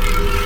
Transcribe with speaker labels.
Speaker 1: you